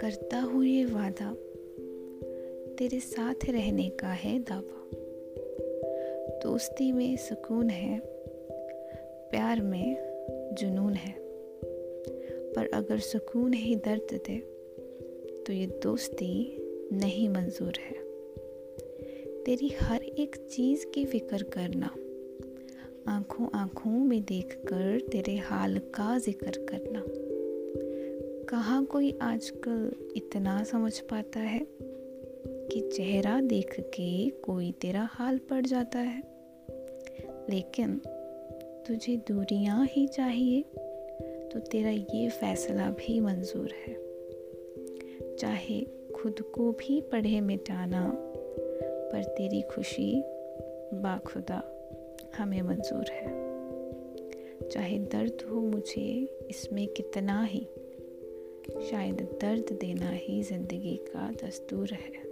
करता हूँ ये वादा, तेरे साथ रहने का है दावा। दोस्ती में सुकून है, प्यार में जुनून है। पर अगर सुकून ही दर्द दे तो ये दोस्ती नहीं मंजूर है। तेरी हर एक चीज़ की फ़िक्र करना। आँखों आँखों में देखकर तेरे हाल का ज़िक्र करना। कहाँ कोई आजकल इतना समझ पाता है कि चेहरा देख के कोई तेरा हाल पड़ जाता है? लेकिन तुझे दूरियाँ ही चाहिए तो तेरा ये फैसला भी मंजूर है। चाहे खुद को भी पढ़े मिटाना, पर तेरी खुशी बाखुदा हमें मंजूर है। चाहे दर्द हो मुझे, इसमें कितना ही। शायद दर्द देना ही ज़िंदगी का दस्तूर है।